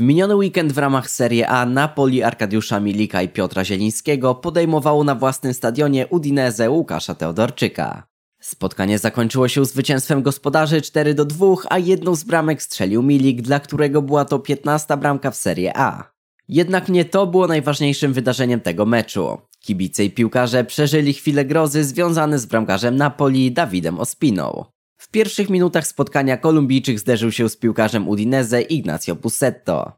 W miniony weekend w ramach Serie A Napoli Arkadiusza Milika i Piotra Zielińskiego podejmowało na własnym stadionie Udinese Łukasza Teodorczyka. Spotkanie zakończyło się zwycięstwem gospodarzy 4 do 2, a jedną z bramek strzelił Milik, dla którego była to 15 bramka w Serie A. Jednak nie to było najważniejszym wydarzeniem tego meczu. Kibice i piłkarze przeżyli chwilę grozy związane z bramkarzem Napoli Dawidem Ospiną. W pierwszych minutach spotkania Kolumbijczyk zderzył się z piłkarzem Udinese Ignacio Pussetto.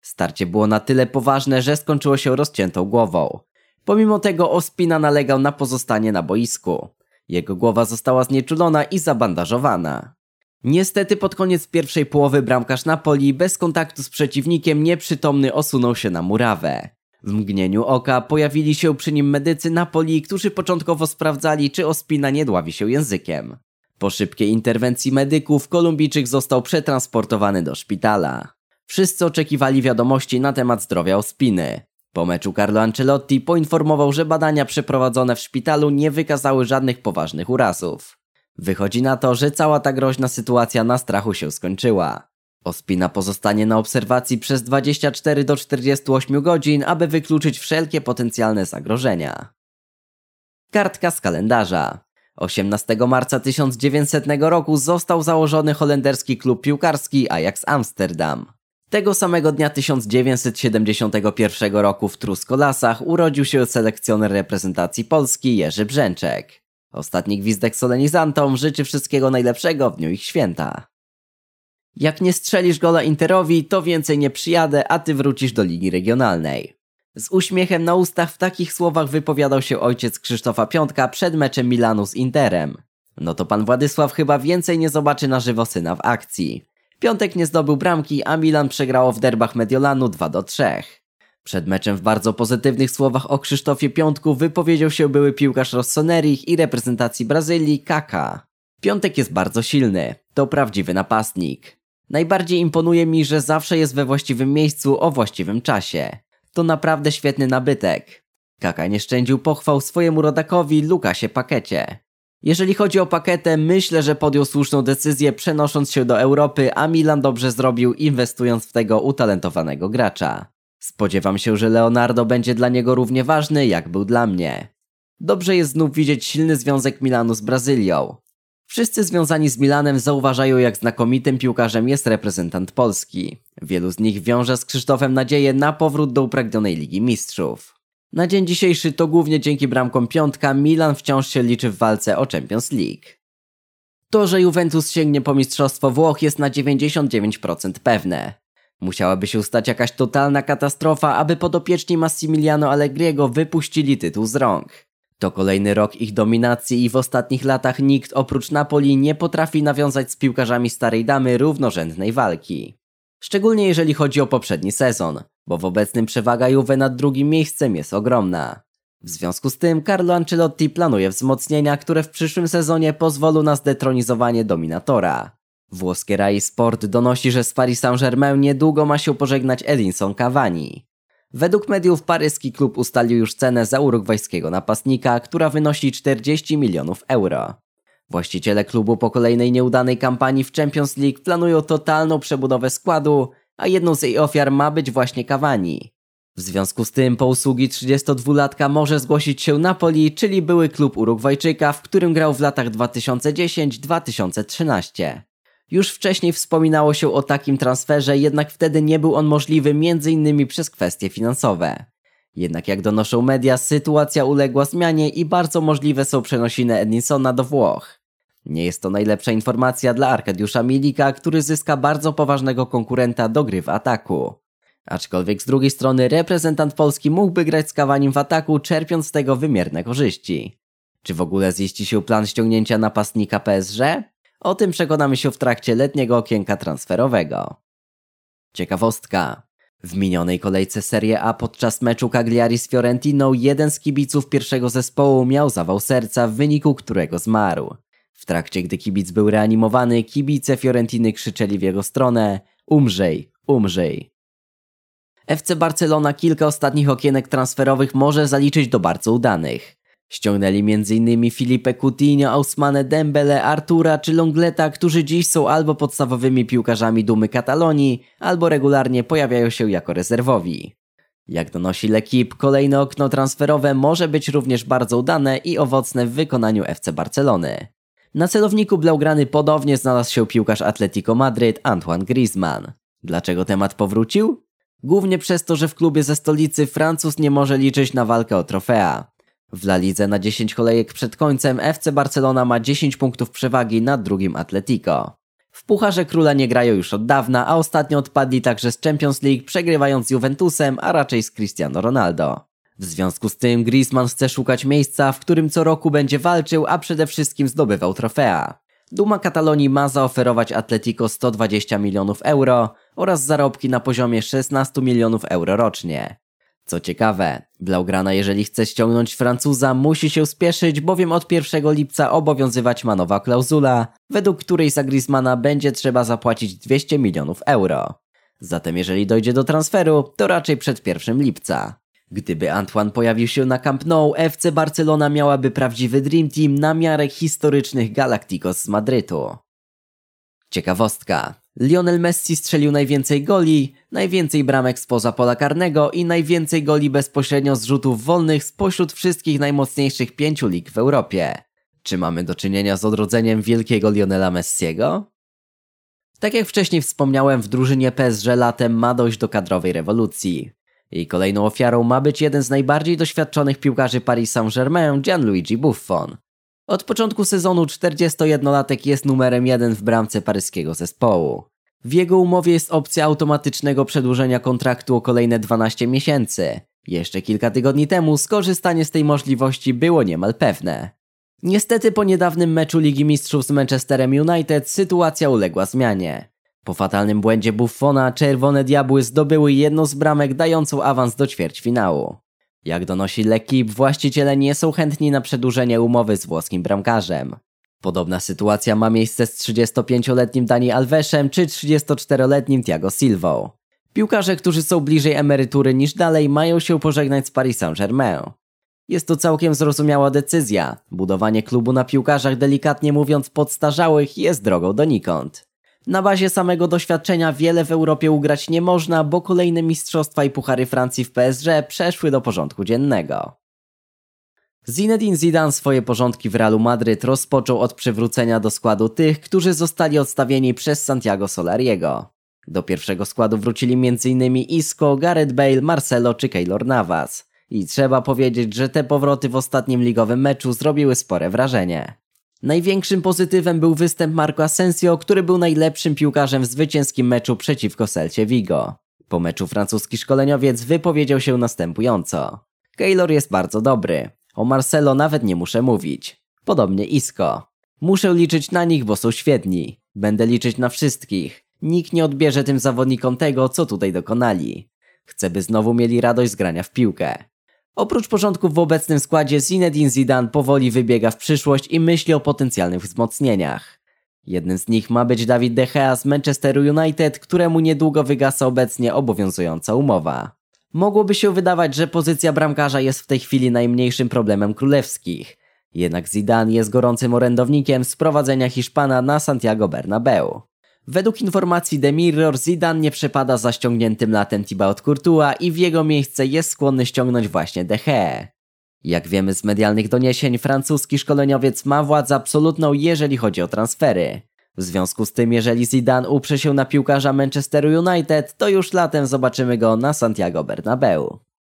Starcie było na tyle poważne, że skończyło się rozciętą głową. Pomimo tego Ospina nalegał na pozostanie na boisku. Jego głowa została znieczulona i zabandażowana. Niestety pod koniec pierwszej połowy bramkarz Napoli bez kontaktu z przeciwnikiem nieprzytomny osunął się na murawę. W mgnieniu oka pojawili się przy nim medycy Napoli, którzy początkowo sprawdzali, czy Ospina nie dławi się językiem. Po szybkiej interwencji medyków Kolumbijczyk został przetransportowany do szpitala. Wszyscy oczekiwali wiadomości na temat zdrowia Ospiny. Po meczu Carlo Ancelotti poinformował, że badania przeprowadzone w szpitalu nie wykazały żadnych poważnych urazów. Wychodzi na to, że cała ta groźna sytuacja na strachu się skończyła. Ospina pozostanie na obserwacji przez 24 do 48 godzin, aby wykluczyć wszelkie potencjalne zagrożenia. Kartka z kalendarza. 18 marca 1900 roku został założony holenderski klub piłkarski Ajax Amsterdam. Tego samego dnia 1971 roku w Truskolasach urodził się selekcjoner reprezentacji Polski Jerzy Brzęczek. Ostatni gwizdek solenizantom życzy wszystkiego najlepszego w dniu ich święta. Jak nie strzelisz gola Interowi, to więcej nie przyjadę, a ty wrócisz do Ligi Regionalnej. Z uśmiechem na ustach w takich słowach wypowiadał się ojciec Krzysztofa Piątka przed meczem Milanu z Interem. No to pan Władysław chyba więcej nie zobaczy na żywo syna w akcji. Piątek nie zdobył bramki, a Milan przegrało w derbach Mediolanu 2 do 3. Przed meczem w bardzo pozytywnych słowach o Krzysztofie Piątku wypowiedział się były piłkarz Rossonerich i reprezentacji Brazylii Kaka. Piątek jest bardzo silny, to prawdziwy napastnik. Najbardziej imponuje mi, że zawsze jest we właściwym miejscu o właściwym czasie. To naprawdę świetny nabytek. Kaka nie szczędził pochwał swojemu rodakowi Lukasie Pakecie. Jeżeli chodzi o Paketę, myślę, że podjął słuszną decyzję przenosząc się do Europy, a Milan dobrze zrobił inwestując w tego utalentowanego gracza. Spodziewam się, że Leonardo będzie dla niego równie ważny, jak był dla mnie. Dobrze jest znów widzieć silny związek Milanu z Brazylią. Wszyscy związani z Milanem zauważają, jak znakomitym piłkarzem jest reprezentant Polski. Wielu z nich wiąże z Krzysztofem nadzieję na powrót do upragnionej Ligi Mistrzów. Na dzień dzisiejszy to głównie dzięki bramkom piątka Milan wciąż się liczy w walce o Champions League. To, że Juventus sięgnie po Mistrzostwo Włoch jest na 99% pewne. Musiałaby się stać jakaś totalna katastrofa, aby podopieczni Massimiliano Allegriego wypuścili tytuł z rąk. To kolejny rok ich dominacji i w ostatnich latach nikt oprócz Napoli nie potrafi nawiązać z piłkarzami starej damy równorzędnej walki. Szczególnie jeżeli chodzi o poprzedni sezon, bo w obecnym przewaga Juve nad drugim miejscem jest ogromna. W związku z tym Carlo Ancelotti planuje wzmocnienia, które w przyszłym sezonie pozwolą na zdetronizowanie dominatora. Włoskie Rai Sport donosi, że z Paris Saint-Germain niedługo ma się pożegnać Edinson Cavani. Według mediów paryski klub ustalił już cenę za urugwajskiego napastnika, która wynosi 40 milionów euro. Właściciele klubu po kolejnej nieudanej kampanii w Champions League planują totalną przebudowę składu, a jedną z jej ofiar ma być właśnie Cavani. W związku z tym po usługi 32-latka może zgłosić się Napoli, czyli były klub Urugwajczyka, w którym grał w latach 2010-2013. Już wcześniej wspominało się o takim transferze, jednak wtedy nie był on możliwy m.in. przez kwestie finansowe. Jednak jak donoszą media, sytuacja uległa zmianie i bardzo możliwe są przenosiny Edisona do Włoch. Nie jest to najlepsza informacja dla Arkadiusza Milika, który zyska bardzo poważnego konkurenta do gry w ataku. Aczkolwiek z drugiej strony reprezentant Polski mógłby grać z Kawaniem w ataku, czerpiąc z tego wymierne korzyści. Czy w ogóle ziści się plan ściągnięcia napastnika PSG? O tym przekonamy się w trakcie letniego okienka transferowego. Ciekawostka. W minionej kolejce Serie A podczas meczu Cagliari z Fiorentiną jeden z kibiców pierwszego zespołu miał zawał serca, w wyniku którego zmarł. W trakcie gdy kibic był reanimowany, kibice Fiorentiny krzyczeli w jego stronę Umrzej, umrzej. FC Barcelona kilka ostatnich okienek transferowych może zaliczyć do bardzo udanych. Ściągnęli m.in. Filipe Coutinho, Ousmane Dembele, Artura czy Longleta, którzy dziś są albo podstawowymi piłkarzami dumy Katalonii, albo regularnie pojawiają się jako rezerwowi. Jak donosi L'Equipe, kolejne okno transferowe może być również bardzo udane i owocne w wykonaniu FC Barcelony. Na celowniku Blaugrany podobnie znalazł się piłkarz Atletico Madryt Antoine Griezmann. Dlaczego temat powrócił? Głównie przez to, że w klubie ze stolicy Francuz nie może liczyć na walkę o trofea. W La Lidze na 10 kolejek przed końcem FC Barcelona ma 10 punktów przewagi nad drugim Atletico. W Pucharze Króla nie grają już od dawna, a ostatnio odpadli także z Champions League, przegrywając z Juventusem, a raczej z Cristiano Ronaldo. W związku z tym Griezmann chce szukać miejsca, w którym co roku będzie walczył, a przede wszystkim zdobywał trofea. Duma Katalonii ma zaoferować Atletico 120 milionów euro oraz zarobki na poziomie 16 milionów euro rocznie. Co ciekawe, Blaugrana jeżeli chce ściągnąć Francuza musi się spieszyć, bowiem od 1 lipca obowiązywać ma nowa klauzula, według której za Griezmana będzie trzeba zapłacić 200 milionów euro. Zatem jeżeli dojdzie do transferu, to raczej przed 1 lipca. Gdyby Antoine pojawił się na Camp Nou, FC Barcelona miałaby prawdziwy Dream Team na miarę historycznych Galacticos z Madrytu. Ciekawostka. Lionel Messi strzelił najwięcej goli, najwięcej bramek spoza pola karnego i najwięcej goli bezpośrednio z rzutów wolnych spośród wszystkich najmocniejszych pięciu lig w Europie. Czy mamy do czynienia z odrodzeniem wielkiego Lionela Messiego? Tak jak wcześniej wspomniałem, w drużynie PSG latem ma dojść do kadrowej rewolucji. I kolejną ofiarą ma być jeden z najbardziej doświadczonych piłkarzy Paris Saint-Germain, Gianluigi Buffon. Od początku sezonu 41-latek jest numerem jeden w bramce paryskiego zespołu. W jego umowie jest opcja automatycznego przedłużenia kontraktu o kolejne 12 miesięcy. Jeszcze kilka tygodni temu skorzystanie z tej możliwości było niemal pewne. Niestety po niedawnym meczu Ligi Mistrzów z Manchesterem United sytuacja uległa zmianie. Po fatalnym błędzie Buffona czerwone diabły zdobyły jedną z bramek dającą awans do ćwierćfinału. Jak donosi L'Equipe, właściciele nie są chętni na przedłużenie umowy z włoskim bramkarzem. Podobna sytuacja ma miejsce z 35-letnim Dani Alvesem czy 34-letnim Thiago Silvą. Piłkarze, którzy są bliżej emerytury niż dalej, mają się pożegnać z Paris Saint-Germain. Jest to całkiem zrozumiała decyzja. Budowanie klubu na piłkarzach, delikatnie mówiąc, podstarzałych jest drogą donikąd. Na bazie samego doświadczenia wiele w Europie ugrać nie można, bo kolejne mistrzostwa i puchary Francji w PSG przeszły do porządku dziennego. Zinedine Zidane swoje porządki w Realu Madryt rozpoczął od przywrócenia do składu tych, którzy zostali odstawieni przez Santiago Solariego. Do pierwszego składu wrócili m.in. Isco, Gareth Bale, Marcelo czy Keylor Navas. I trzeba powiedzieć, że te powroty w ostatnim ligowym meczu zrobiły spore wrażenie. Największym pozytywem był występ Marco Asensio, który był najlepszym piłkarzem w zwycięskim meczu przeciwko Celcie Vigo. Po meczu francuski szkoleniowiec wypowiedział się następująco. Keylor jest bardzo dobry. O Marcelo nawet nie muszę mówić. Podobnie Isco. Muszę liczyć na nich, bo są świetni. Będę liczyć na wszystkich. Nikt nie odbierze tym zawodnikom tego, co tutaj dokonali. Chcę, by znowu mieli radość z grania w piłkę. Oprócz porządków w obecnym składzie Zinedine Zidane powoli wybiega w przyszłość i myśli o potencjalnych wzmocnieniach. Jednym z nich ma być David De Gea z Manchesteru United, któremu niedługo wygasa obecnie obowiązująca umowa. Mogłoby się wydawać, że pozycja bramkarza jest w tej chwili najmniejszym problemem królewskich. Jednak Zidane jest gorącym orędownikiem sprowadzenia Hiszpana na Santiago Bernabeu. Według informacji The Mirror Zidane nie przepada za ściągniętym latem Thibaut Courtois i w jego miejsce jest skłonny ściągnąć właśnie De Gea. Jak wiemy z medialnych doniesień, francuski szkoleniowiec ma władzę absolutną, jeżeli chodzi o transfery. W związku z tym, jeżeli Zidane uprze się na piłkarza Manchesteru United, to już latem zobaczymy go na Santiago Bernabeu.